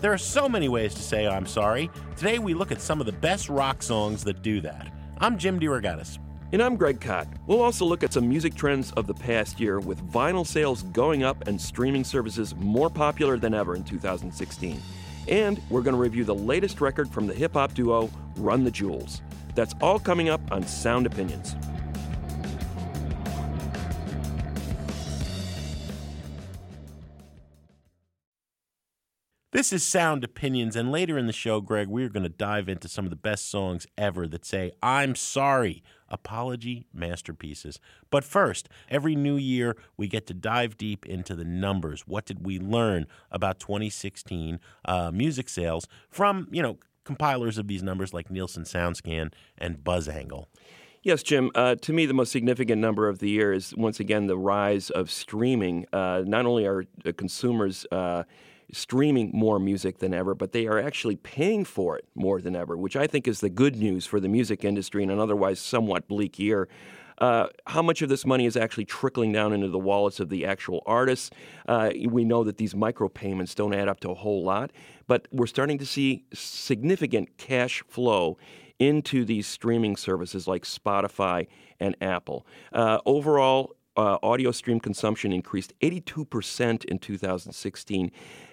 There are so many ways to say I'm sorry. Today we look at some of the best rock songs that do that. I'm Jim DeRogatis. And I'm Greg Kot. We'll also look at some music trends of the past year with vinyl sales going up and streaming services more popular than ever in 2016. And we're going to review the latest record from the hip hop duo Run the Jewels. That's all coming up on Sound Opinions. This is Sound Opinions, and later in the show, Greg, we're going to dive into some of the best songs ever that say, I'm sorry, apology masterpieces. But first, every new year, we get to dive deep into the numbers. What did we learn about 2016 uh, music sales from, you know, compilers of these numbers like Nielsen SoundScan and BuzzAngle? Yes, Jim. Uh, to me, the most significant number of the year is once again the rise of streaming. Uh, not only are uh, consumers uh, streaming more music than ever, but they are actually paying for it more than ever, which I think is the good news for the music industry in an otherwise somewhat bleak year. Uh, how much of this money is actually trickling down into the wallets of the actual artists? Uh, we know that these micropayments don't add up to a whole lot, but we're starting to see significant cash flow into these streaming services like Spotify and Apple. Uh, overall, uh, audio stream consumption increased 82% in 2016.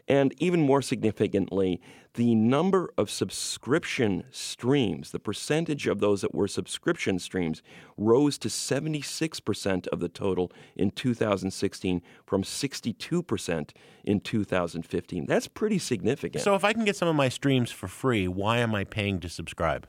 And even more significantly, the number of subscription streams, the percentage of those that were subscription streams, rose to 76% of the total in 2016 from 62% in 2015. That's pretty significant. So, if I can get some of my streams for free, why am I paying to subscribe?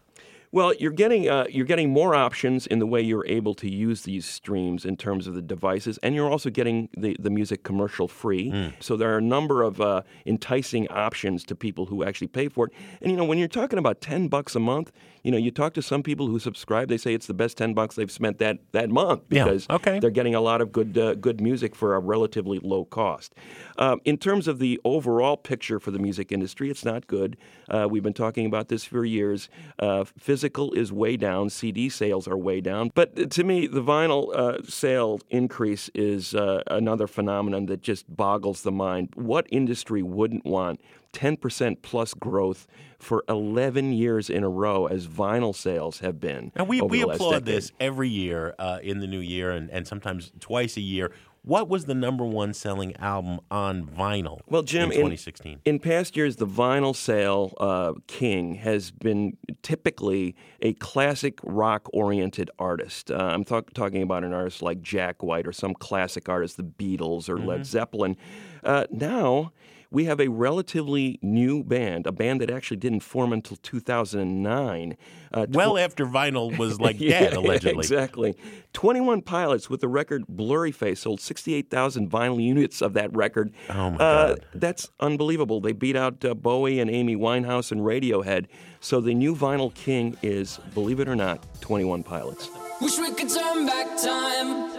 Well, you're getting uh, you're getting more options in the way you're able to use these streams in terms of the devices, and you're also getting the, the music commercial free. Mm. So there are a number of uh, enticing options to people who actually pay for it. And you know, when you're talking about ten bucks a month, you know, you talk to some people who subscribe, they say it's the best ten bucks they've spent that that month because yeah. okay. they're getting a lot of good uh, good music for a relatively low cost. Um, in terms of the overall picture for the music industry, it's not good. Uh, we've been talking about this for years uh, physical is way down, CD sales are way down. But to me, the vinyl uh, sale increase is uh, another phenomenon that just boggles the mind. What industry wouldn't want 10% plus growth for 11 years in a row as vinyl sales have been. And we, we applaud decade. this every year uh, in the new year and, and sometimes twice a year. What was the number one selling album on vinyl? Well, Jim, in 2016. In, in past years, the vinyl sale uh, king has been typically a classic rock-oriented artist. Uh, I'm th- talking about an artist like Jack White or some classic artist, the Beatles or mm-hmm. Led Zeppelin. Uh, now we have a relatively new band, a band that actually didn't form until 2009. Uh, well, after vinyl was like yeah, dead, allegedly. Exactly. 21 Pilots with the record Blurryface sold 68,000 vinyl units of that record. Oh, my uh, God. That's unbelievable. They beat out uh, Bowie and Amy Winehouse and Radiohead. So the new vinyl king is, believe it or not, 21 Pilots. Wish we could turn back time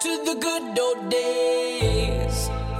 to the good old days.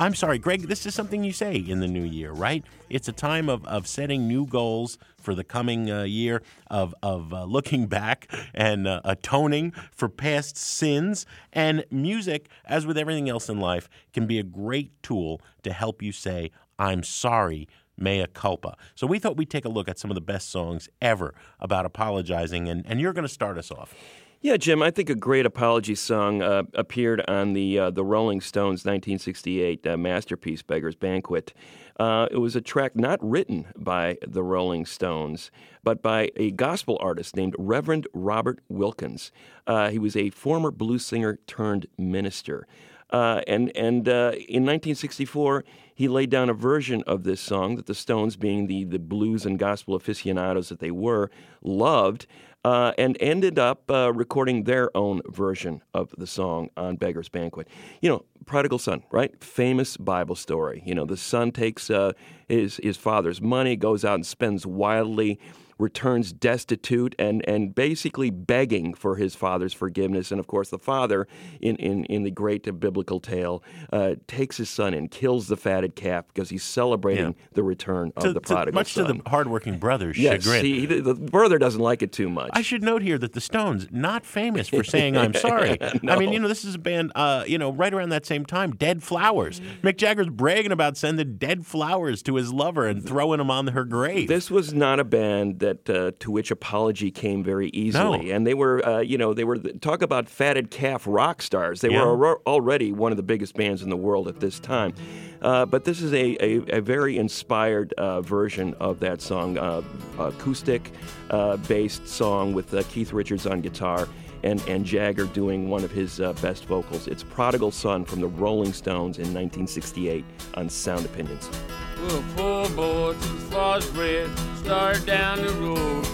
I'm sorry, Greg, this is something you say in the new year, right? It's a time of, of setting new goals for the coming uh, year, of, of uh, looking back and uh, atoning for past sins. And music, as with everything else in life, can be a great tool to help you say, I'm sorry mea culpa. So we thought we'd take a look at some of the best songs ever about apologizing, and, and you're going to start us off. Yeah, Jim, I think a great apology song uh, appeared on the uh, the Rolling Stones 1968 uh, masterpiece, Beggar's Banquet. Uh, it was a track not written by the Rolling Stones, but by a gospel artist named Reverend Robert Wilkins. Uh, he was a former blues singer turned minister. Uh, and and uh, in 1964, he laid down a version of this song that the Stones, being the, the blues and gospel aficionados that they were, loved, uh, and ended up uh, recording their own version of the song on Beggar's Banquet. You know, prodigal son, right? Famous Bible story. You know, the son takes uh, his his father's money, goes out and spends wildly returns destitute and, and basically begging for his father's forgiveness. And of course, the father, in, in, in the great biblical tale, uh, takes his son and kills the fatted calf because he's celebrating Yeah. the return of To- the to- prodigal much son. to the hardworking brother's yes, chagrin. he, the, the brother doesn't like it too much. I should note here that the Stones not famous for saying I'm sorry. I mean, you know, this is a band. Uh, you know, right around that same time, Dead Flowers. Mick Jagger's bragging about sending dead flowers to his lover and throwing them on her grave. This was not a band that uh, to which apology came very easily, No. and they were, uh, you know, they were talk about fatted calf rock stars. They Yeah. were al- already one of the biggest bands in the world at this time. Uh, but this is a, a, a very inspired uh, version of that song, uh, acoustic uh, based song with uh, Keith Richards on guitar. And, and Jagger doing one of his uh, best vocals. It's Prodigal Son from the Rolling Stones in 1968 on Sound Opinions. Well, boy took his father's bread, started down the road,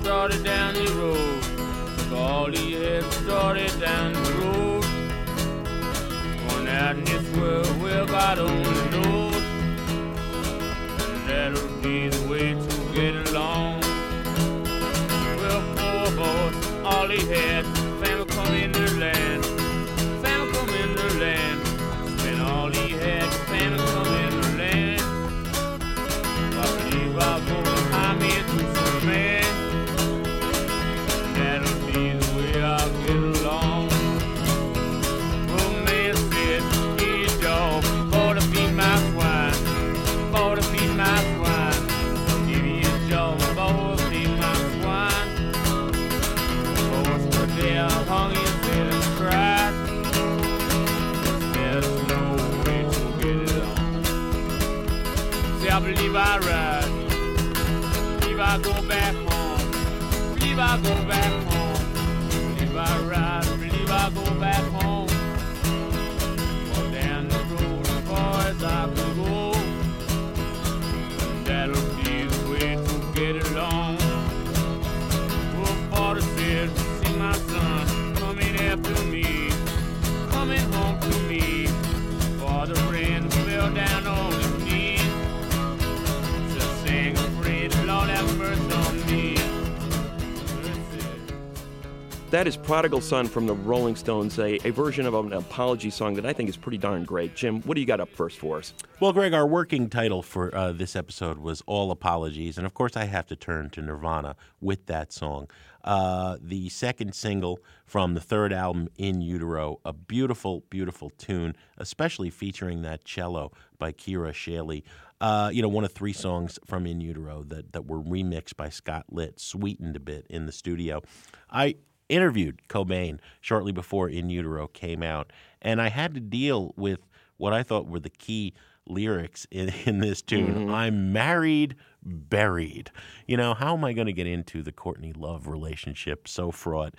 started down the road. All he had, started down the road. Going out in this world, well, God only knows. And that'll be the way to get along. Well, poor boy, all he had, family come in the land, family come in the land. Spent all he had, I believe I ride. Believe I go back home. Believe I go That is Prodigal Son from the Rolling Stones, a, a version of an apology song that I think is pretty darn great. Jim, what do you got up first for us? Well, Greg, our working title for uh, this episode was All Apologies. And of course, I have to turn to Nirvana with that song. Uh, the second single from the third album, In Utero, a beautiful, beautiful tune, especially featuring that cello by Kera Schaley. Uh, you know, one of three songs from In Utero that, that were remixed by Scott Litt, sweetened a bit in the studio. I interviewed Cobain shortly before In Utero came out, and I had to deal with what I thought were the key lyrics in, in this tune. I'm married, buried. You know, how am I going to get into the Courtney Love relationship so fraught?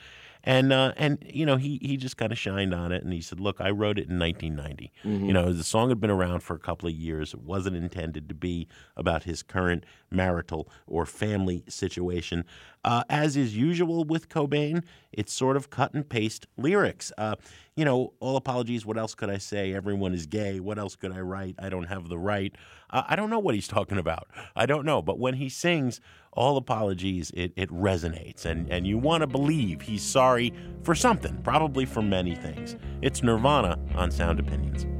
And uh, and you know, he he just kind of shined on it, and he said, "Look, I wrote it in 1990. You know, the song had been around for a couple of years. It wasn't intended to be about his current marital or family situation. Uh, as is usual with Cobain, it's sort of cut and paste lyrics. Uh, you know, all apologies. What else could I say? Everyone is gay. What else could I write? I don't have the right. Uh, I don't know what he's talking about. I don't know. But when he sings all apologies, it, it resonates. And, and you want to believe he's sorry for something, probably for many things. It's Nirvana on Sound Opinions.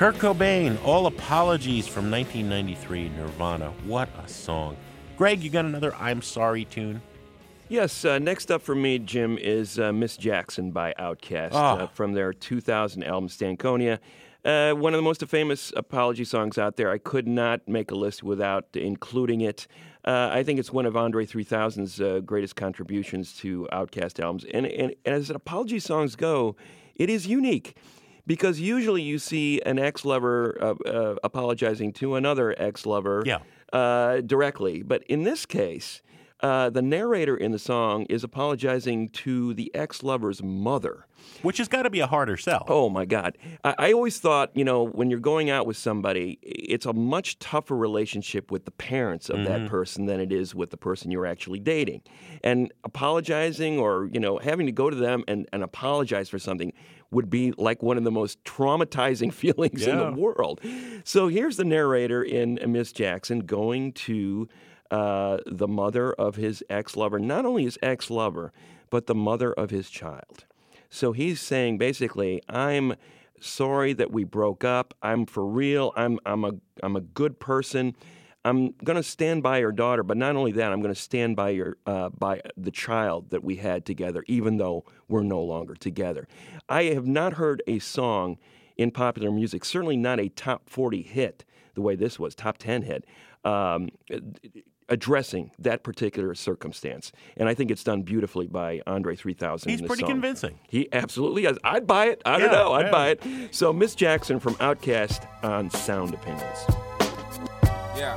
Kurt Cobain, All Apologies from 1993, Nirvana. What a song. Greg, you got another I'm Sorry tune? Yes, uh, next up for me, Jim, is uh, Miss Jackson by Outkast Ah. uh, from their 2000 album Stankonia. Uh, one of the most famous apology songs out there. I could not make a list without including it. Uh, I think it's one of Andre 3000's uh, greatest contributions to Outkast albums. And, and, and as apology songs go, it is unique because usually you see an ex lover uh, uh, apologizing to another ex lover Yeah. uh, directly. But in this case, uh, the narrator in the song is apologizing to the ex lover's mother. Which has got to be a harder sell. Oh my God. I, I always thought, you know, when you're going out with somebody, it's a much tougher relationship with the parents of that person than it is with the person you're actually dating. And apologizing or, you know, having to go to them and, and apologize for something would be like one of the most traumatizing feelings in the world. So here's the narrator in uh, Miss Jackson going to uh, the mother of his ex lover, not only his ex lover, but the mother of his child. So he's saying basically, I'm sorry that we broke up. I'm for real. I'm I'm a I'm a good person. I'm going to stand by your daughter, but not only that, I'm going to stand by your uh, by the child that we had together, even though we're no longer together. I have not heard a song in popular music, certainly not a top 40 hit the way this was, top 10 hit, um, addressing that particular circumstance. And I think it's done beautifully by Andre 3000. He's in pretty song. convincing. He absolutely is. I'd buy it. I don't Yeah, know. I'd yeah. buy it. So Miss Jackson from Outkast on Sound Opinions. Yeah,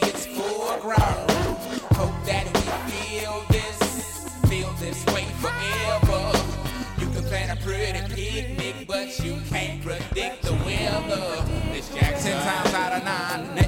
Ten times out of nine.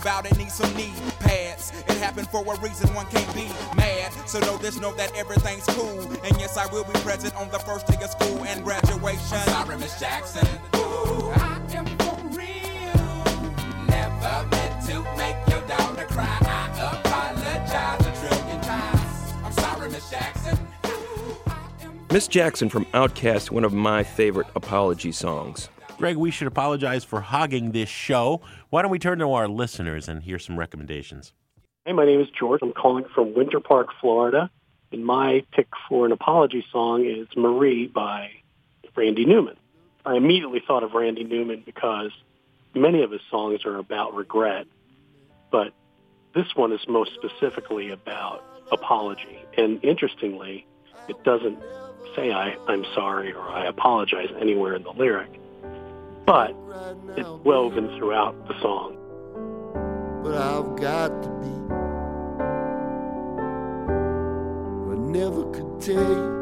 about it, need some knee pads. It happened for a reason, one can't be mad. So know this, know that everything's cool. And yes, I will be present on the first day of school and graduation. Sorry, Miss Jackson. I am for real. Never meant to make your daughter cry. I apologize a trillion times. I'm sorry, Miss Jackson. Miss Jackson from Outkast, one of my favorite apology songs. Greg, we should apologize for hogging this show. Why don't we turn to our listeners and hear some recommendations? Hey, my name is George. I'm calling from Winter Park, Florida. And my pick for an apology song is Marie by Randy Newman. I immediately thought of Randy Newman because many of his songs are about regret, but this one is most specifically about apology. And interestingly, it doesn't say I, I'm sorry or I apologize anywhere in the lyric, but it's woven throughout the song. but I've got to be. I never could tell you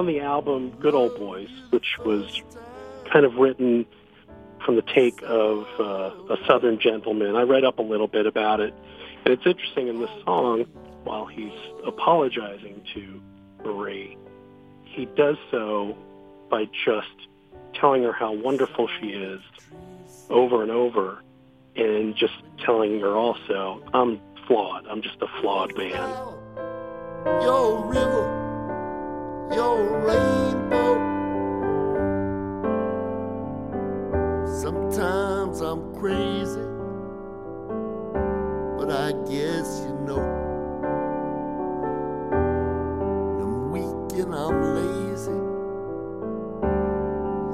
on the album Good Old Boys, which was kind of written from the take of uh, a Southern gentleman. I read up a little bit about it, and it's interesting in this song, while he's apologizing to Marie, he does so by just telling her how wonderful she is over and over, and just telling her also, I'm flawed. I'm just a flawed man. Your river, your rainbow. Sometimes I'm crazy, but I guess you know. I'm weak and I'm lazy,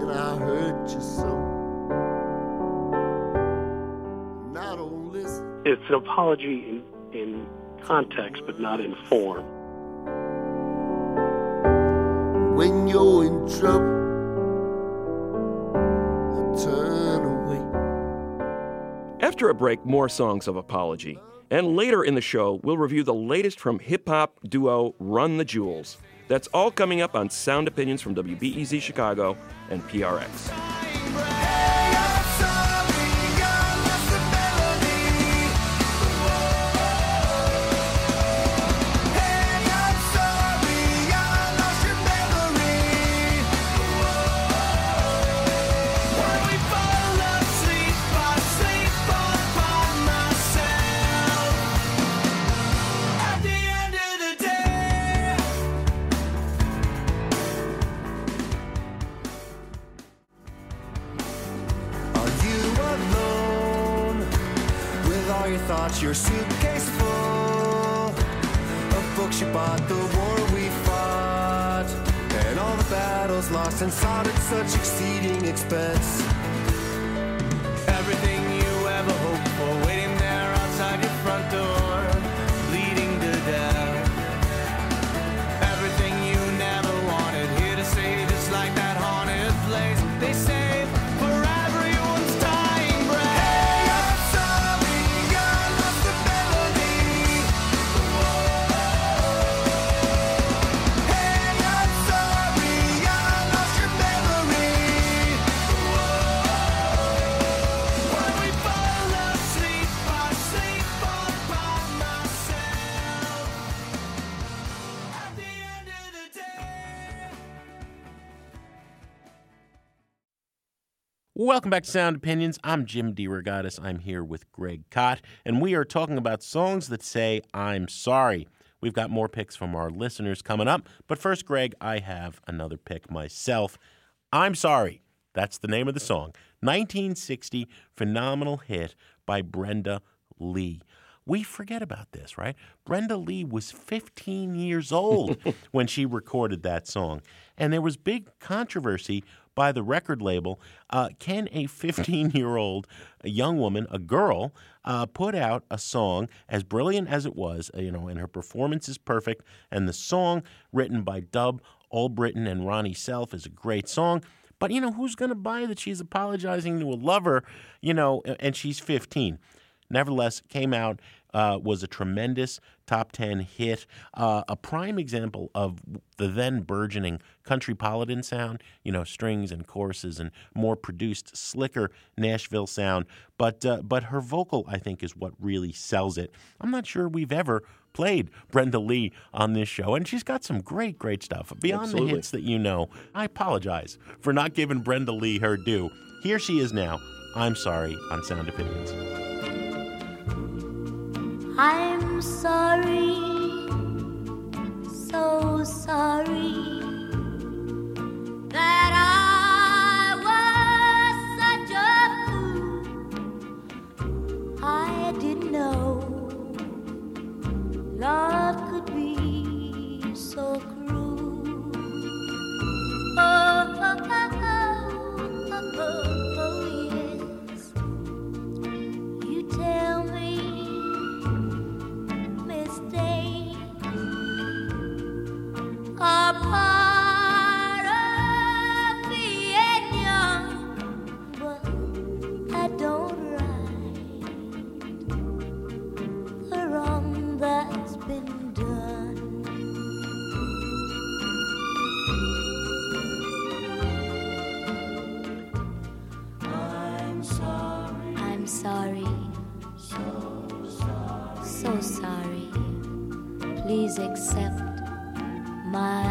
and I hurt you so. It's an apology in, in context, but not in form. When you're in trouble. After a break, more songs of apology. And later in the show, we'll review the latest from hip hop duo Run the Jewels. That's all coming up on Sound Opinions from WBEZ Chicago and PRX. Welcome back to Sound Opinions. I'm Jim DeRogatis. I'm here with Greg Kot, and we are talking about songs that say, I'm sorry. We've got more picks from our listeners coming up. But first, Greg, I have another pick myself. I'm Sorry. That's the name of the song. 1960 phenomenal hit by Brenda Lee. We forget about this, right? Brenda Lee was 15 years old when she recorded that song. And there was big controversy by the record label. Uh, can a 15 year old young woman, a girl, uh, put out a song as brilliant as it was, uh, you know, and her performance is perfect, and the song written by Dub Albritton and Ronnie Self is a great song. But, you know, who's going to buy that she's apologizing to a lover, you know, and she's 15? Nevertheless, came out, uh, was a tremendous top 10 hit, uh, a prime example of the then burgeoning countrypolitan sound, you know, strings and choruses and more produced, slicker Nashville sound. But, uh, but her vocal, I think, is what really sells it. I'm not sure we've ever played Brenda Lee on this show, and she's got some great, great stuff. Beyond Absolutely. the hits that you know, I apologize for not giving Brenda Lee her due. Here she is now. I'm sorry on Sound Opinions. I'm sorry, so sorry that I was such a fool. I didn't know love sorry. So sorry. Please accept my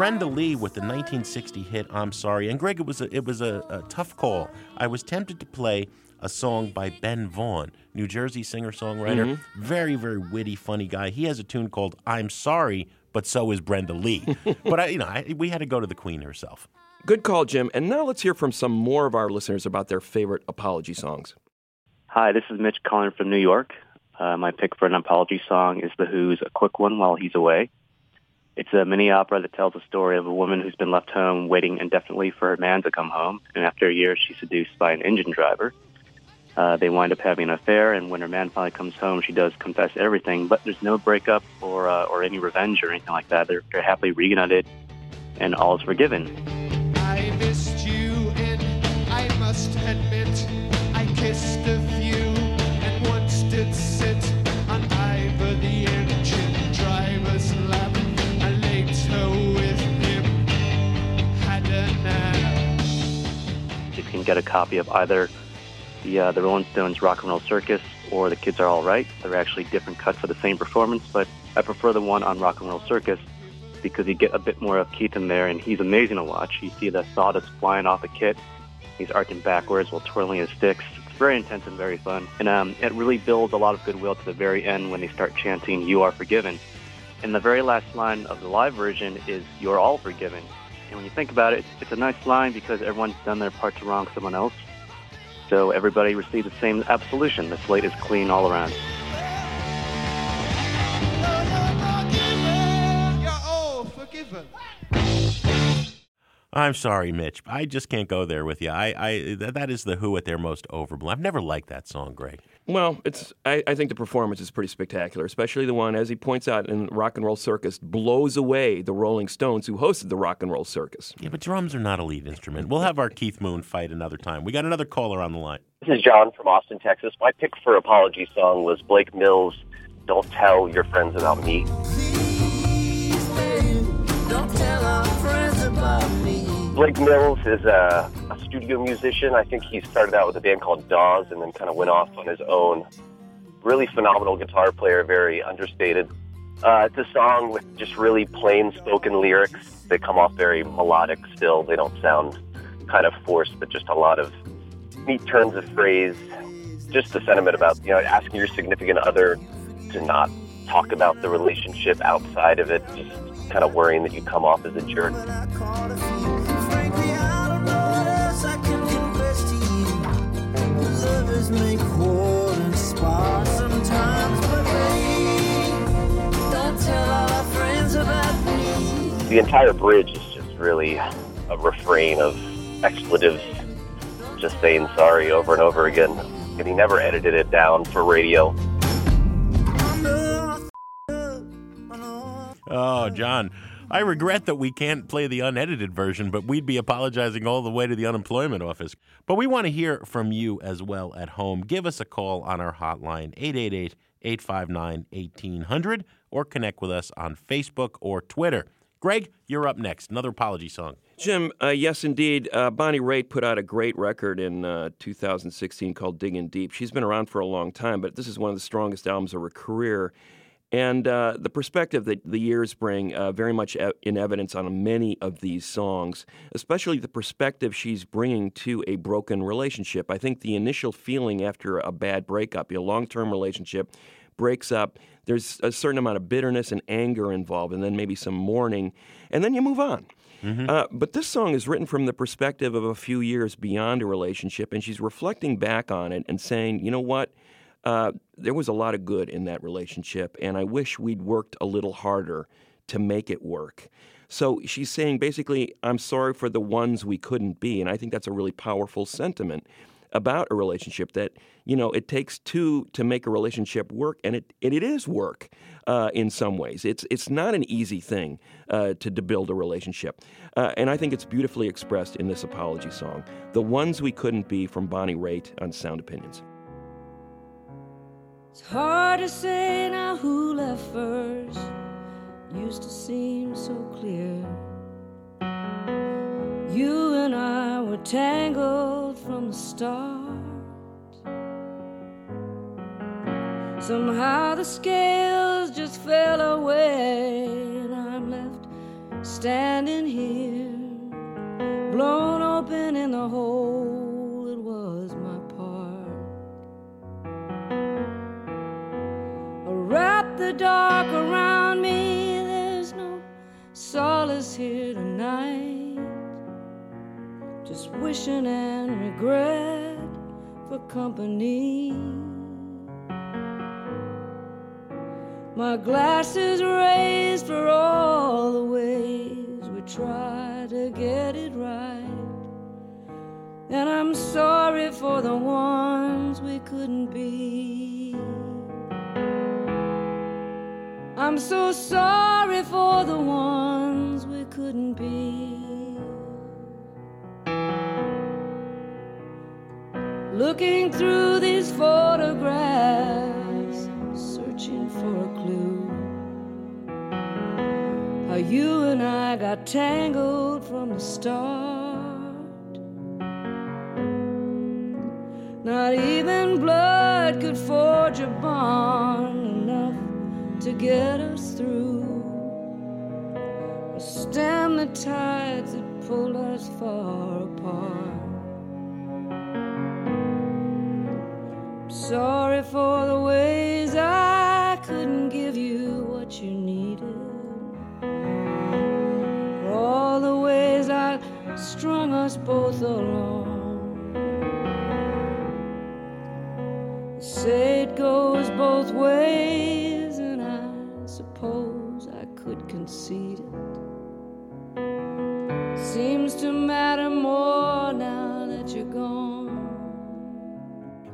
Brenda Lee with the 1960 hit "I'm Sorry." And Greg, it was a, it was a, a tough call. I was tempted to play a song by Ben Vaughn, New Jersey singer-songwriter, Mhm. very very witty, funny guy. He has a tune called "I'm Sorry," but so is Brenda Lee. but I, you know, I, we had to go to the Queen herself. Good call, Jim. And now let's hear from some more of our listeners about their favorite apology songs. Hi, this is Mitch calling from New York. Uh, my pick for an apology song is The Who's A Quick One While He's Away. It's a mini opera that tells the story of a woman who's been left home waiting indefinitely for her man to come home, and after a year she's seduced by an engine driver. Uh, they wind up having an affair, and when her man finally comes home, she does confess everything, but there's no breakup or uh, or any revenge or anything like that. They're, they're happily reunited, and all is forgiven. Get a copy of either the uh, the Rolling Stones Rock and Roll Circus or The Kids Are All Right. They're actually different cuts of the same performance, but I prefer the one on Rock and Roll Circus because you get a bit more of Keith in there, and he's amazing to watch. You see the sawdust flying off the kit. He's arcing backwards while twirling his sticks. It's very intense and very fun. And um, it really builds a lot of goodwill to the very end when they start chanting, You are forgiven. And the very last line of the live version is, You're all forgiven. And when you think about it, it's a nice line because everyone's done their part to wrong someone else. So everybody received the same absolution. The slate is clean all around. I'm sorry, Mitch. I just can't go there with you. I, I that is the Who at their most overblown. I've never liked that song, Greg. Well, it's. I, I think the performance is pretty spectacular, especially the one, as he points out in Rock and Roll Circus, blows away the Rolling Stones, who hosted the Rock and Roll Circus. Yeah, but drums are not a lead instrument. We'll have our Keith Moon fight another time. We got another caller on the line. This is John from Austin, Texas. My pick for apology song was Blake Mills' "Don't Tell Your Friends About Me." Don't tell Blake Mills is a, a studio musician. I think he started out with a band called Dawes and then kind of went off on his own. Really phenomenal guitar player, very understated. Uh, it's a song with just really plain spoken lyrics. They come off very melodic still. They don't sound kind of forced, but just a lot of neat turns of phrase. Just the sentiment about, you know, asking your significant other to not talk about the relationship outside of it, just kind of worrying that you come off as a jerk. The entire bridge is just really a refrain of expletives, just saying sorry over and over again. And he never edited it down for radio. Oh, John. I regret that we can't play the unedited version, but we'd be apologizing all the way to the unemployment office. But we want to hear from you as well at home. Give us a call on our hotline, 888 859 1800, or connect with us on Facebook or Twitter. Greg, you're up next. Another apology song. Jim, uh, yes, indeed. Uh, Bonnie Raitt put out a great record in uh, 2016 called Digging Deep. She's been around for a long time, but this is one of the strongest albums of her career. And uh, the perspective that the years bring uh, very much in evidence on many of these songs, especially the perspective she's bringing to a broken relationship. I think the initial feeling after a bad breakup, a long term relationship, breaks up, there's a certain amount of bitterness and anger involved, and then maybe some mourning, and then you move on. Uh, but this song is written from the perspective of a few years beyond a relationship, and she's reflecting back on it and saying, you know what? Uh, there was a lot of good in that relationship, and I wish we'd worked a little harder to make it work. So she's saying basically, I'm sorry for the ones we couldn't be. And I think that's a really powerful sentiment about a relationship that, you know, it takes two to make a relationship work, and it, and it is work uh, in some ways. It's, it's not an easy thing uh, to, to build a relationship. Uh, and I think it's beautifully expressed in this apology song The Ones We Couldn't Be from Bonnie Raitt on Sound Opinions. It's hard to say now who left first. Used to seem so clear. You and I were tangled from the start. Somehow the scales just fell away, and I'm left standing here, blown open in the hole. It was my part. I Wrap the dark around me. There's no solace here tonight. Wishing and regret for company. My glass is raised for all the ways we try to get it right. And I'm sorry for the ones we couldn't be. I'm so sorry for the ones we couldn't be. Looking through these photographs, searching for a clue. How you and I got tangled from the start. Not even blood could forge a bond enough to get us through. Stem the tides that pulled us far apart. Sorry for the ways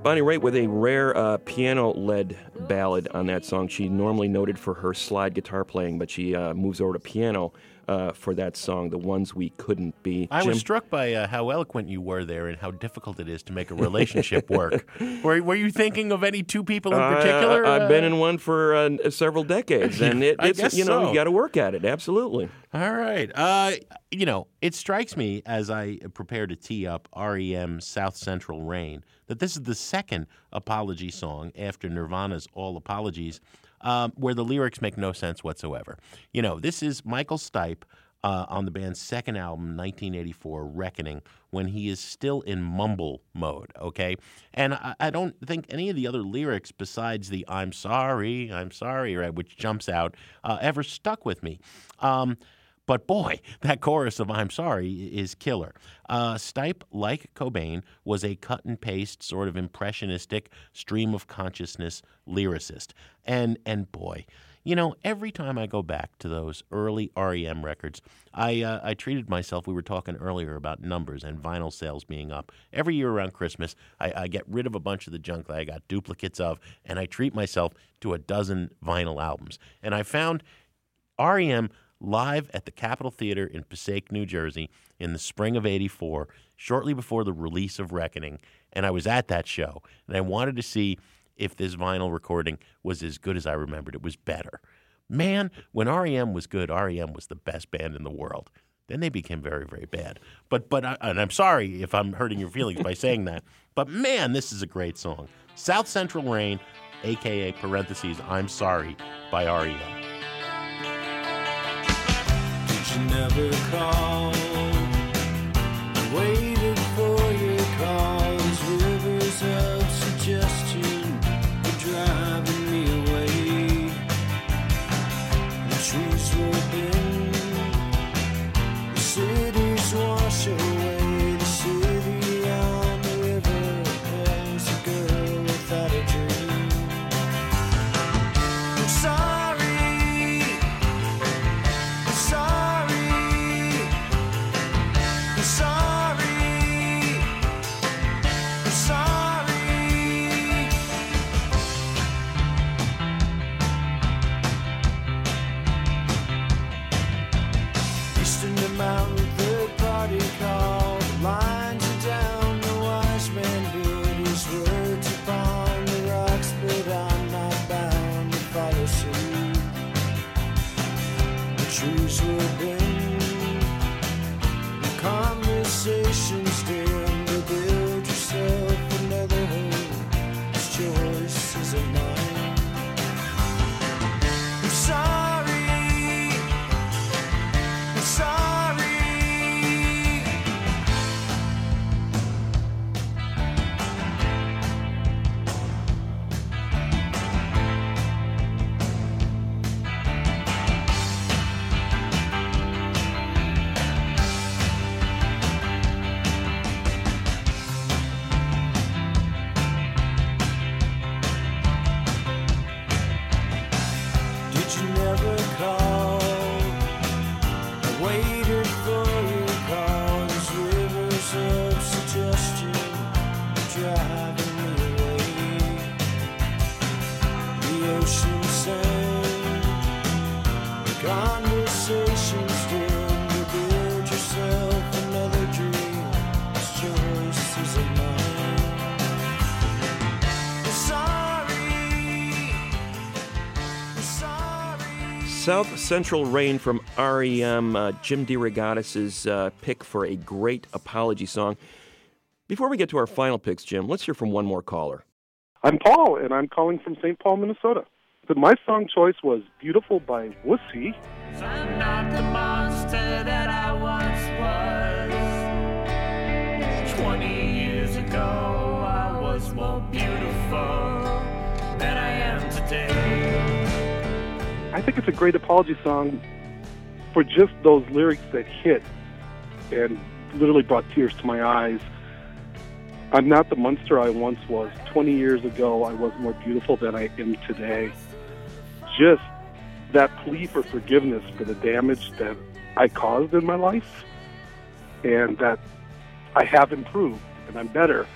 Bonnie Raitt with a rare uh, piano-led ballad on that song. She normally noted for her slide guitar playing, but she uh, moves over to piano uh, for that song, "The Ones We Couldn't Be." I was struck by uh, how eloquent you were there and how difficult it is to make a relationship work. were, were you thinking of any two people in particular? I, have been Uh, in one for uh, several decades, and it, it's you know so. you got to work at it. Absolutely. All right. Uh, you know, it strikes me as I prepare to tee up REM South Central Rain that this is the second apology song after Nirvana's All Apologies um, where the lyrics make no sense whatsoever. You know, this is Michael Stipe. Uh, on the band's second album, 1984, Reckoning, when he is still in mumble mode, okay? And I, I don't think any of the other lyrics besides the I'm sorry, I'm sorry, right, which jumps out, uh, ever stuck with me. Um, but boy, that chorus of I'm sorry is killer. Uh, Stipe, like Cobain, was a cut and paste, sort of impressionistic, stream of consciousness lyricist. And, and boy, you know, every time I go back to those early REM records, I, uh, I treated myself. We were talking earlier about numbers and vinyl sales being up. Every year around Christmas, I, I get rid of a bunch of the junk that I got duplicates of, and I treat myself to a dozen vinyl albums. And I found REM live at the Capitol Theater in Passaic, New Jersey in the spring of 84, shortly before the release of Reckoning. And I was at that show, and I wanted to see if this vinyl recording was as good as I remembered. It was better. Man, when REM was good, REM was the best band in the world. Then they became very, very bad. But, but, I, and I'm sorry if I'm hurting your feelings by saying that. But man, this is a great song. South Central Rain, aka parentheses, I'm sorry, by REM. Never call? Central Rain from REM, uh, Jim DeRogatis' uh, pick for a great apology song. Before we get to our final picks, Jim, let's hear from one more caller. I'm Paul, and I'm calling from St. Paul, Minnesota. But my song choice was Beautiful by Wussy. I'm not the monster that I once was. Twenty years ago, I was more beautiful than I am today. I think it's a great apology song for just those lyrics that hit and literally brought tears to my eyes. I'm not the monster I once was. 20 years ago, I was more beautiful than I am today. Just that plea for forgiveness for the damage that I caused in my life and that I have improved and I'm better.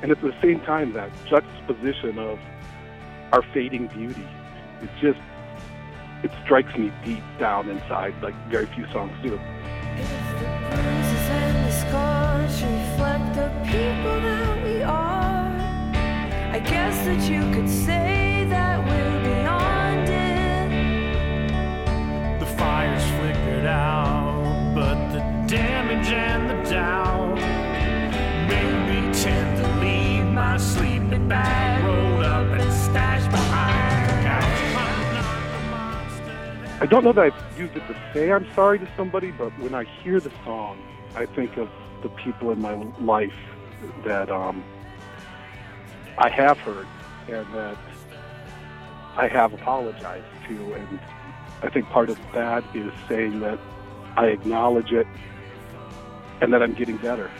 And at the same time, that juxtaposition of our fading beauty, it just, it strikes me deep down inside like very few songs do. bruises and the scars reflect the people that we are. I guess that you could say that we're beyond it. The fire's flickered out, but the damage and the doubt made me tend to leave my sleeping bag I don't know that I've used it to say I'm sorry to somebody, but when I hear the song, I think of the people in my life that um, I have heard and that I have apologized to. And I think part of that is saying that I acknowledge it and that I'm getting better.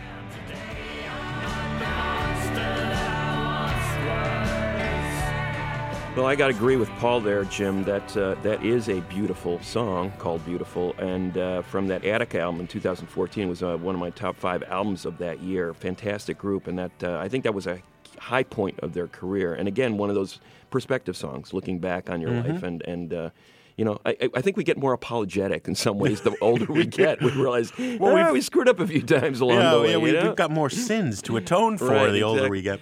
Well, I got to agree with Paul there, Jim. That uh, that is a beautiful song called "Beautiful," and uh, from that Attica album in 2014 was uh, one of my top five albums of that year. Fantastic group, and that uh, I think that was a high point of their career. And again, one of those perspective songs, looking back on your Mhm. life, and and uh, you know, I, I- think we get more apologetic in some ways the older we get. We realize well, Well, we, screwed up a few times along yeah, the way. yeah, we, you know? have got more sins to atone for Right, the older we get.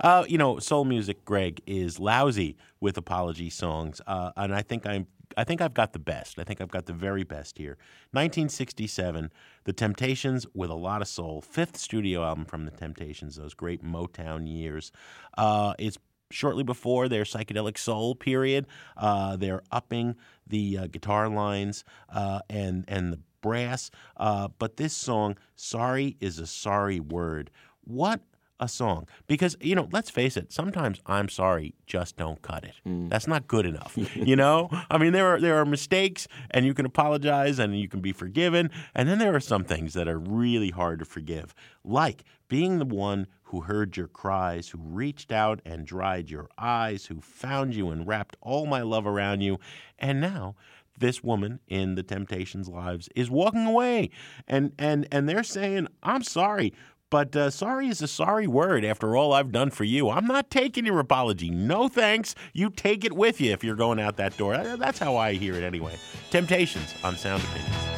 Uh, you know, soul music, Greg, is lousy with apology songs, uh, and I think I'm. I think I've got the best. I think I've got the very best here. 1967, The Temptations with a lot of soul. Fifth studio album from The Temptations, those great Motown years. Uh, it's shortly before their psychedelic soul period. Uh, they're upping the uh, guitar lines uh, and and the brass. Uh, but this song, "Sorry is a Sorry Word," what a song! Because you know, let's face it. Sometimes I'm sorry just don't cut it. Mm. That's not good enough. you know, I mean, there are there are mistakes, and you can apologize, and you can be forgiven. And then there are some things that are really hard to forgive, like being the one who heard your cries, who reached out and dried your eyes, who found you and wrapped all my love around you, and now this woman in the Temptations' lives is walking away, and and and they're saying, "I'm sorry." But uh, sorry is a sorry word after all I've done for you. I'm not taking your apology. No thanks. You take it with you if you're going out that door. That's how I hear it anyway. Temptations on Sound Opinions.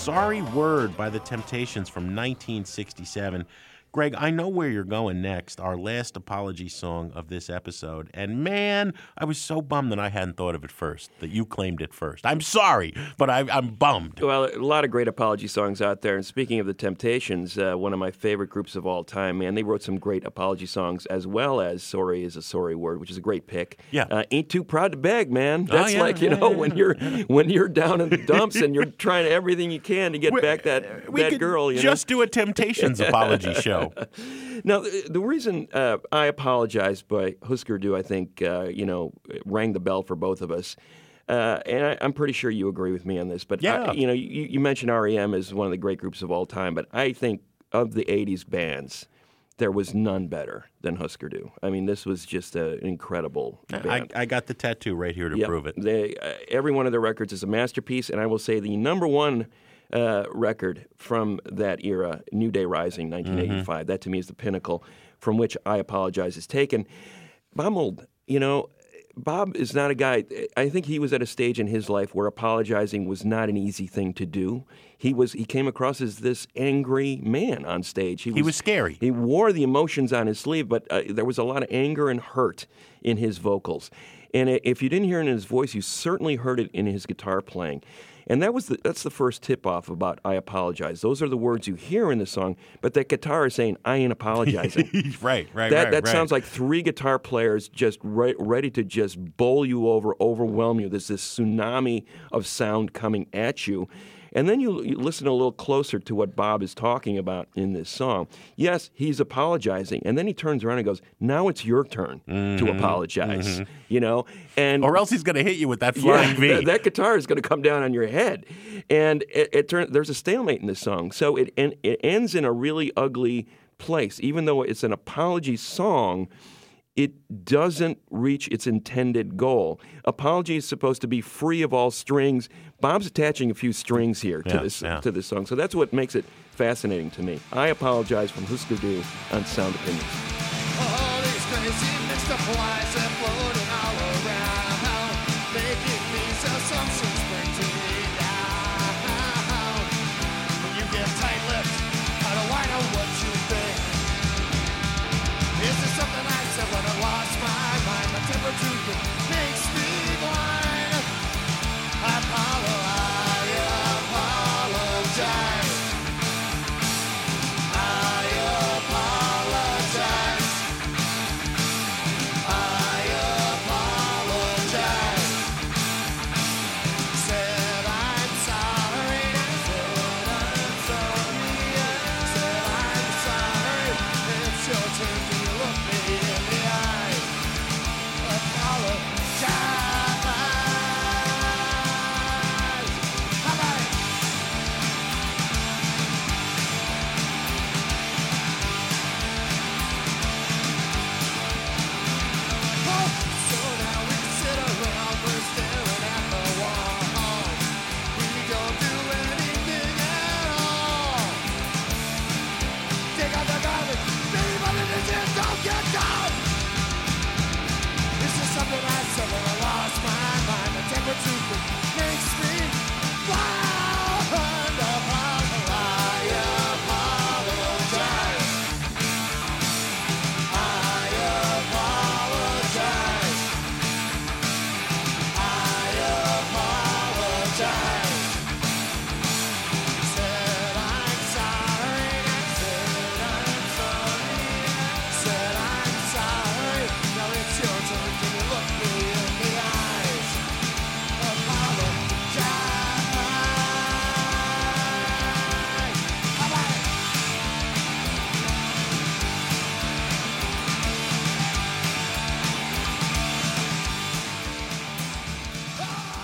Sorry Word by the Temptations from 1967. Greg, I know where you're going next, our last apology song of this episode. And man, I was so bummed that I hadn't thought of it first, that you claimed it first. I'm sorry, but I, I'm bummed. Well, a lot of great apology songs out there. And speaking of the Temptations, uh, one of my favorite groups of all time, man, they wrote some great apology songs as well as "Sorry is a Sorry Word," which is a great pick. Yeah, uh, ain't too proud to beg, man. Oh, That's yeah, like you yeah, know yeah, when you're when you're down in the dumps and you're trying everything you can to get back that We that girl. You just know? do a Temptations apology show. Now, the, the reason uh, I apologize by Husker Du, I think, uh, you know, rang the bell for both of us. Uh, and I, I'm pretty sure you agree with me on this. But, I- Yeah. you know, you, you mentioned REM as one of the great groups of all time. But I think of the 80s bands, there was none better than Husker Du. I mean, this was just a, an incredible I. I got the tattoo right here to Yep. prove it. They, uh, every one of their records is a masterpiece, and I will say the number one uh, record from that era, New Day Rising, 1985. That to me is the pinnacle from which I apologize is taken. Bob Mould, you know, Bob is not a guy. I think he was at a stage in his life where apologizing was not an easy thing to do. He was. He came across as this angry man on stage. He was scary. He wore the emotions on his sleeve, but uh, there was a lot of anger and hurt in his vocals. And if you didn't hear it in his voice, you certainly heard it in his guitar playing. And that was the, that's the first tip off about I apologize. Those are the words you hear in the song, but that guitar is saying I ain't apologizing. right, right, that right. that right. sounds like three guitar players just re- ready to just bowl you over, overwhelm you. There's this tsunami of sound coming at you. And then you, you listen a little closer to what Bob is talking about in this song. Yes, he's apologizing, and then he turns around and goes, "Now it's your turn to Mhm, apologize." mhm. You know, and Or else he's going to hit you with that flying yeah, V. That, that guitar is going to come down on your head, and it, it turns there's a stalemate in this song. So it and it ends in a really ugly place, even though it's an apology song. It doesn't reach its intended goal. Apology is supposed to be free of all strings. Bob's attaching a few strings here to Yeah, this yeah. to this song, so that's what makes it fascinating to me. I apologize from Husker Du on Sound Opinions.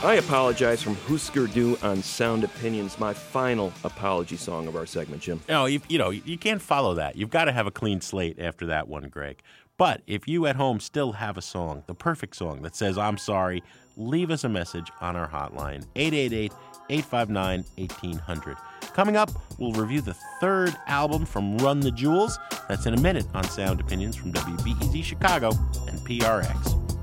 I apologize from Husker Du on Sound Opinions, my final apology song of our segment, Jim. No, you, you know, you can't follow that. You've got to have a clean slate after that one, Greg. But if you at home still have a song, the perfect song that says, I'm sorry, leave us a message on our hotline, 888 859 1800. Coming up, we'll review the third album from Run the Jewels. That's in a minute on Sound Opinions from WBEZ Chicago and PRX.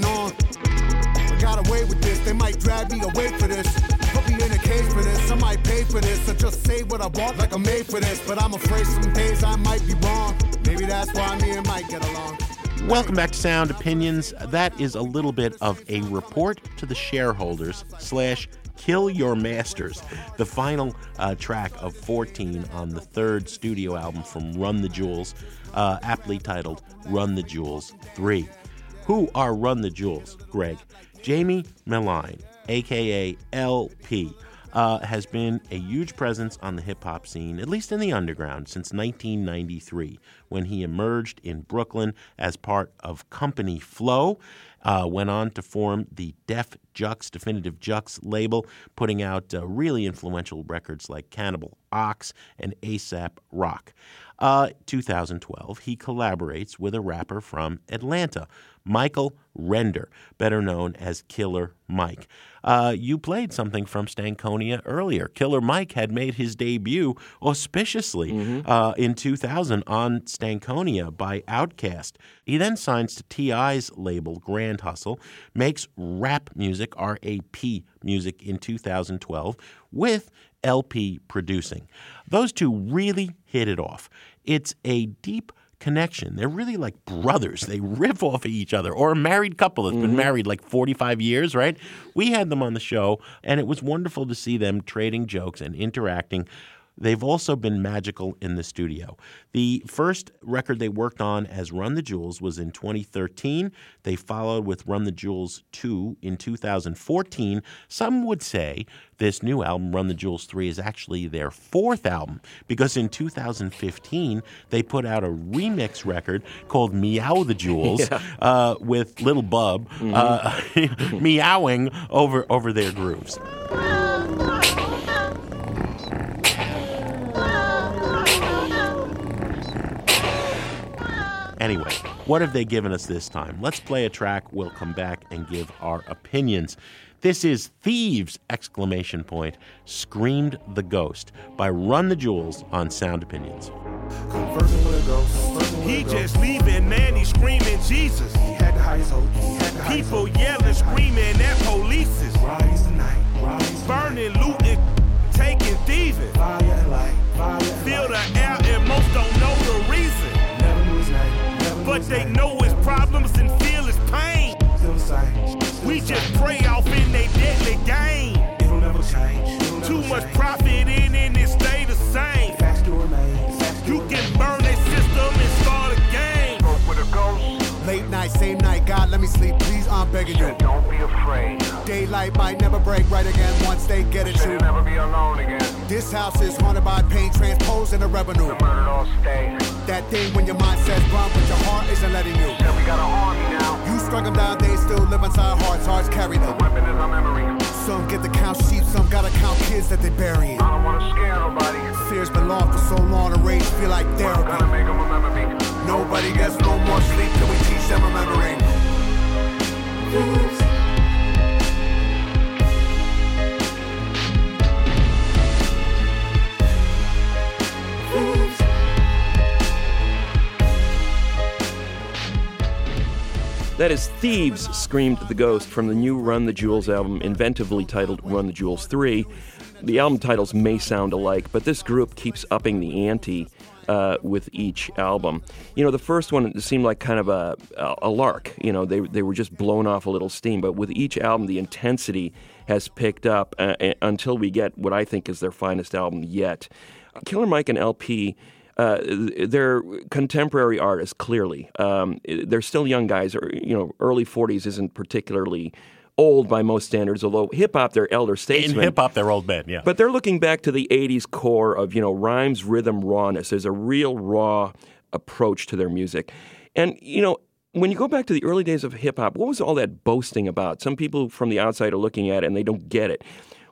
Going on. I got away with this, they might drag me away for this. Put me in a cage for this, I might pay for this. Or just say what I want like I'm made for this. But I'm afraid some days I might be wrong. Maybe that's why me and Mike get along. Welcome back to Sound Opinions. That is a little bit of a report to the shareholders slash Kill Your Masters, the final uh, track of 14 on the third studio album from Run the Jewels, uh, aptly titled Run the Jewels 3. Who are Run the Jewels, Greg? Jaime Meline, aka El-P, uh, has been a huge presence on the hip hop scene, at least in the underground, since 1993, when he emerged in Brooklyn as part of Company Flow. Uh, went on to form the Def Jux, Definitive Jux label, putting out uh, really influential records like Cannibal Ox and Aesop Rock. Uh, 2012, he collaborates with a rapper from Atlanta, Michael Render, better known as Killer Mike. Uh, you played something from Stankonia earlier. Killer Mike had made his debut auspiciously uh, in 2000 on Stankonia by Outkast. He then signs to T.I.'s label, Grand Hustle, makes rap music, R.A.P. music, in 2012 with El-P producing. Those two really hit it off. It's a deep connection. They're really like brothers. They riff off of each other, or a married couple that's been mm-hmm. married like 45 years, right? We had them on the show, and it was wonderful to see them trading jokes and interacting. They've also been magical in the studio. The first record they worked on as Run the Jewels was in 2013. They followed with Run the Jewels 2 in 2014. Some would say this new album, Run the Jewels 3, is actually their fourth album because in 2015 they put out a remix record called Meow the Jewels Yeah. uh, with Little Bub uh, meowing over, over their grooves. Anyway, what have they given us this time? Let's play a track. We'll come back and give our opinions. This is Thieves! Exclamation point. Screamed the Ghost by Run the Jewels on Sound Opinions. He just leaving, man, he's screaming Jesus. He had the highest hope. People yelling, screaming at polices. Rise the night, rise Burning, looting, taking, thieving. Fire and light, fire Feel the air and most don't know the reason. But they know his problems and feel his pain. Still the same. We just pray off in they deadly game. It'll never change. Too much profit in and it stay the same. Facts to remain. You can burn their system and start a game. with a ghost. Late night, same night, God, let me sleep, please, I'm begging you. Don't be afraid. Daylight might never break right again once they get it you. never be alone again. This house is haunted by pain, transposing the revenue. The murdered all stay. That thing when your mind says run, but your heart isn't letting you. Yeah, we got an army now. You struck them down, they still live inside hearts, hearts carry them. Weapon is our memory. Some get to count sheep, some gotta count kids that they burying. I don't wanna scare nobody. Fear's been lost for so long, the rage feel like therapy. Gotta make 'em remember me. Nobody gets no more sleep till we teach them remembering. That is Thieves Screamed the Ghost from the new Run the Jewels album, inventively titled Run the Jewels 3. The album titles may sound alike, but this group keeps upping the ante uh, with each album. You know, the first one seemed like kind of a, a, lark. You know, they, they were just blown off a little steam, but with each album, the intensity has picked up uh, until we get what I think is their finest album yet. Killer Mike and El-P uh, they're contemporary artists. Clearly, um, they're still young guys. Or you know, early forties isn't particularly old by most standards. Although hip hop, they're elder statesmen. In hip hop, they're old men, yeah. But they're looking back to the 80s core of, you know, rhymes, rhythm, rawness. There's a real raw approach to their music. And, you know, when you go back to the early days of hip hop, what was all that boasting about? Some people from the outside are looking at it and they don't get it.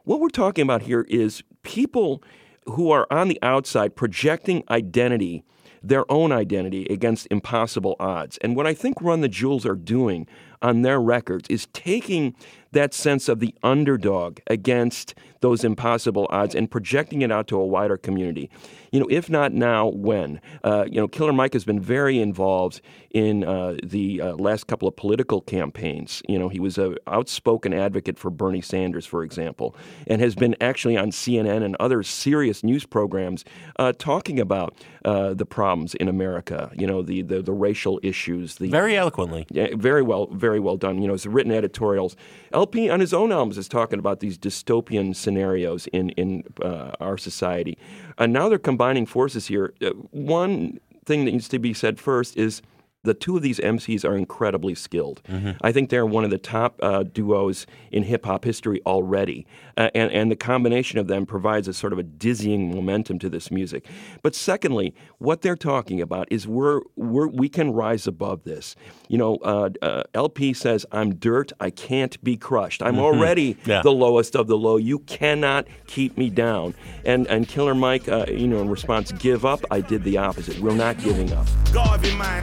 What we're talking about here is people who are on the outside projecting identity, their own identity, against impossible odds. And what I think Run the Jewels are doing on their records is taking that sense of the underdog against those impossible odds and projecting it out to a wider community. You know, if not now, when? Uh, you know, Killer Mike has been very involved in uh, the uh, last couple of political campaigns. You know, he was an outspoken advocate for Bernie Sanders, for example, and has been actually on CNN and other serious news programs uh, talking about uh, the problems in America. You know, the the, the racial issues. The Very eloquently. yeah, very well, very well done. You know, it's written editorials. El-P on his own albums is talking about these dystopian scenarios in in uh, our society. And now they're combining forces here. Uh, one thing that needs to be said first is The two of these MCs are incredibly skilled. Mhm. I think they're one of the top uh, duos in hip hop history already, uh, and and the combination of them provides a sort of a dizzying momentum to this music. But secondly, what they're talking about is we're, we're we can rise above this. You know, uh, uh, El-P says, "I'm dirt. I can't be crushed. I'm Mhm. already Yeah. the lowest of the low. You cannot keep me down." And and Killer Mike, uh, you know, in response, "Give up." I did the opposite. We're not giving up. Garvey Mine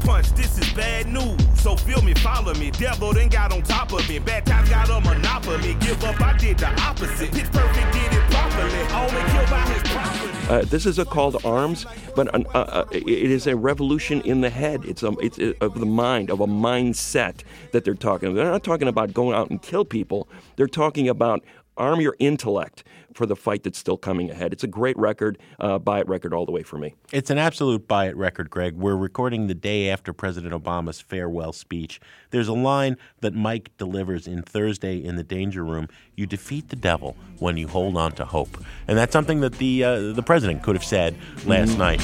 Punch. This is bad news. So feel me, follow me. Devil then got on top of me. Bad times got a monopoly. Give up, I did the opposite. Pitch perfect did it properly. Only killed by his property. Uh, this is a call to arms, but an, uh, uh, it is a revolution in the head. It's a, it's a, of the mind, of a mindset that they're talking. About. They're not talking about going out and kill people. They're talking about arm your intellect for the fight that's still coming ahead. It's a great record, uh, buy it record all the way for me. It's an absolute buy it record, Greg. We're recording the day after President Obama's farewell speech. There's a line that Mike delivers in Thursday in the Danger Room You defeat the devil when you hold on to hope. And that's something that the, uh, the president could have said last Mhm. night.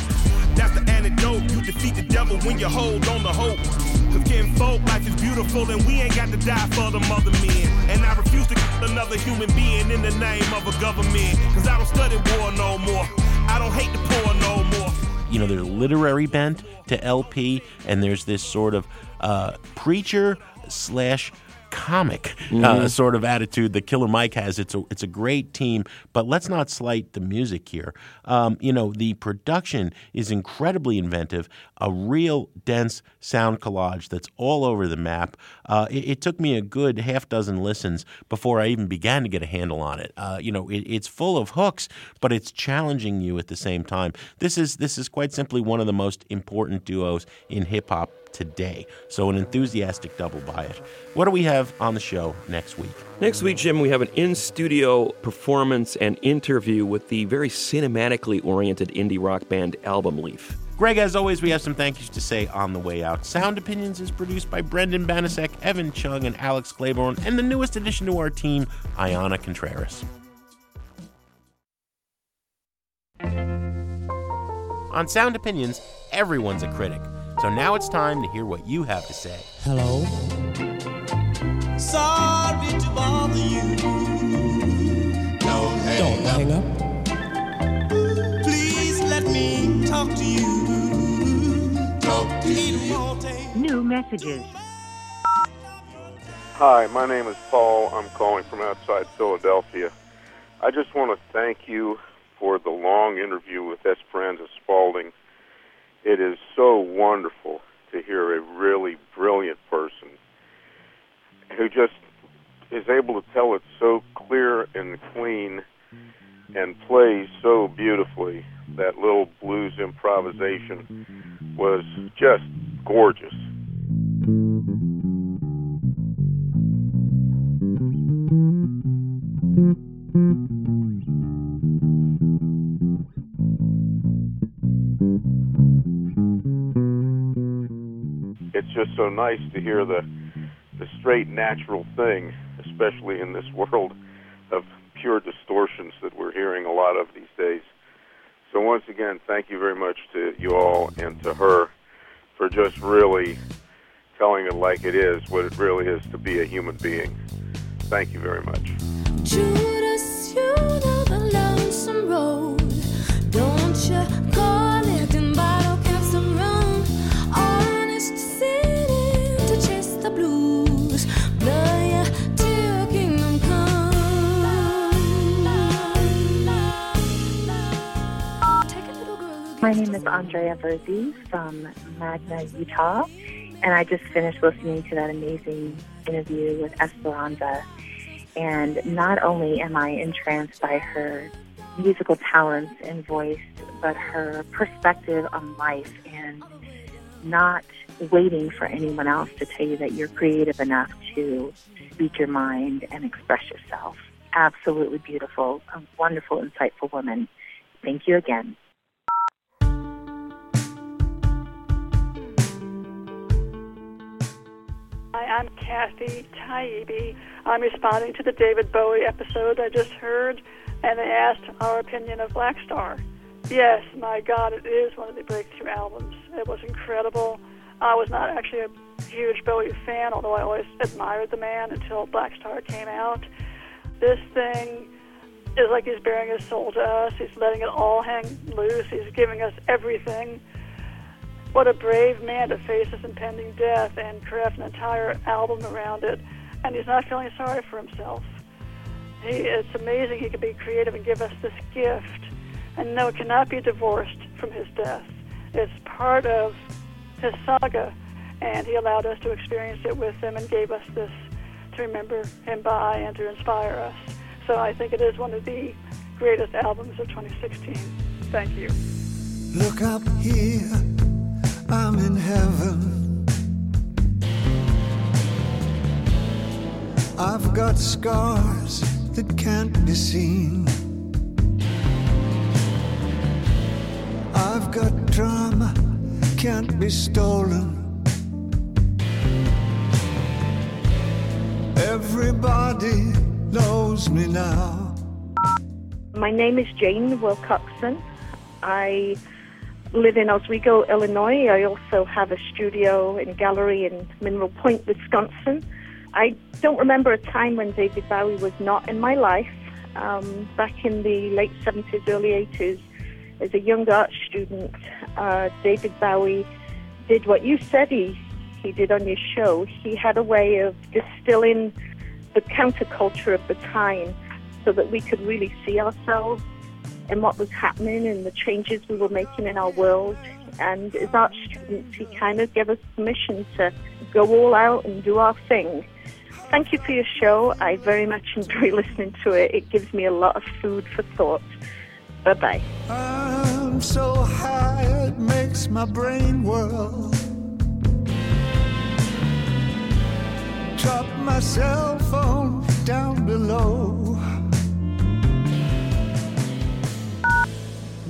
That's the antidote. You defeat the devil when you hold on to hope. Folk, life is beautiful and we ain't got to die for the mother men. And I refuse to kill another human being in the name of a government. Cause I don't study war no more. I don't hate the poor no more. you know, there's literary bent to El-P, and there's this sort of uh, preacher slash comic uh, Mhm. sort of attitude that Killer Mike has. It's a it's a great team, but let's not slight the music here. Um, you know, the production is incredibly inventive, a real dense sound collage that's all over the map. Uh, it, it took me a good half dozen listens before I even began to get a handle on it. Uh, you know, it, it's full of hooks, but it's challenging you at the same time. This is this is quite simply one of the most important duos in hip hop today. So an enthusiastic double buy it. What do we have on the show next week? Next week, Jim, we have an in studio performance and interview with the very cinematically oriented indie rock band Album Leaf. Greg, as always, we have some thank yous to say on the way out. Sound Opinions is produced by Brendan Banaszak, Evan Chung, and Alex Claiborne, and the newest addition to our team, Ayana Contreras. On Sound Opinions, everyone's a critic. So now it's time to hear what you have to say. Hello. Sorry to bother you. Don't hang, up. Please let me talk to you. Talk to you. New messages. Hi, my name is Paul. I'm calling from outside Philadelphia. I just want to thank you for the long interview with Esperanza Spalding. It is so wonderful to hear a really brilliant person who just is able to tell it so clear and clean and plays so beautifully. That little blues improvisation was just gorgeous. It's just so nice to hear the the straight natural thing, especially in this world of pure distortions that we're hearing a lot of these days. So once again, thank you very much to you all and to her for just really telling it like it is, what it really is to be a human being. Thank you very much. Judas, you know My name is Andrea Verzi from Magna, Utah, and I just finished listening to that amazing interview with Esperanza. And not only am I entranced by her musical talents and voice, but her perspective on life and not waiting for anyone else to tell you that you're creative enough to speak your mind and express yourself. Absolutely beautiful, a wonderful, insightful woman. Thank you again. Hi, I'm Kathy Taibbi. I'm responding to the David Bowie episode I just heard, and they asked our opinion of Black Star. Yes, my God, it is one of the breakthrough albums. It was incredible. I was not actually a huge Bowie fan, although I always admired the man until Black Star came out. This thing is like he's bearing his soul to us. He's letting it all hang loose. He's giving us everything. What a brave man to face his impending death and craft an entire album around it. And he's not feeling sorry for himself. He, it's amazing he could be creative and give us this gift. And no, it cannot be divorced from his death. It's part of his saga, and he allowed us to experience it with him and gave us this to remember him by and to inspire us. So I think it is one of the greatest albums of 2016. Thank you. Look up here, I'm in heaven. I've got scars that can't be seen. I've got drama, can't be stolen. Everybody knows me now. My name is Jane Wilcoxon. I live in Oswego, Illinois. I also have a studio and gallery in Mineral Point, Wisconsin. I don't remember a time when David Bowie was not in my life. Um, back in the late 70s, early 80s, as a young art student, uh, David Bowie did what you said he, he did on your show. He had a way of distilling the counterculture of the time so that we could really see ourselves in what was happening and the changes we were making in our world. And as art students, he kind of gave us permission to go all out and do our thing. Thank you for your show. I very much enjoy listening to it. It gives me a lot of food for thought. Bye bye. I'm so high it makes my brain whirl. Drop my cell phone down below.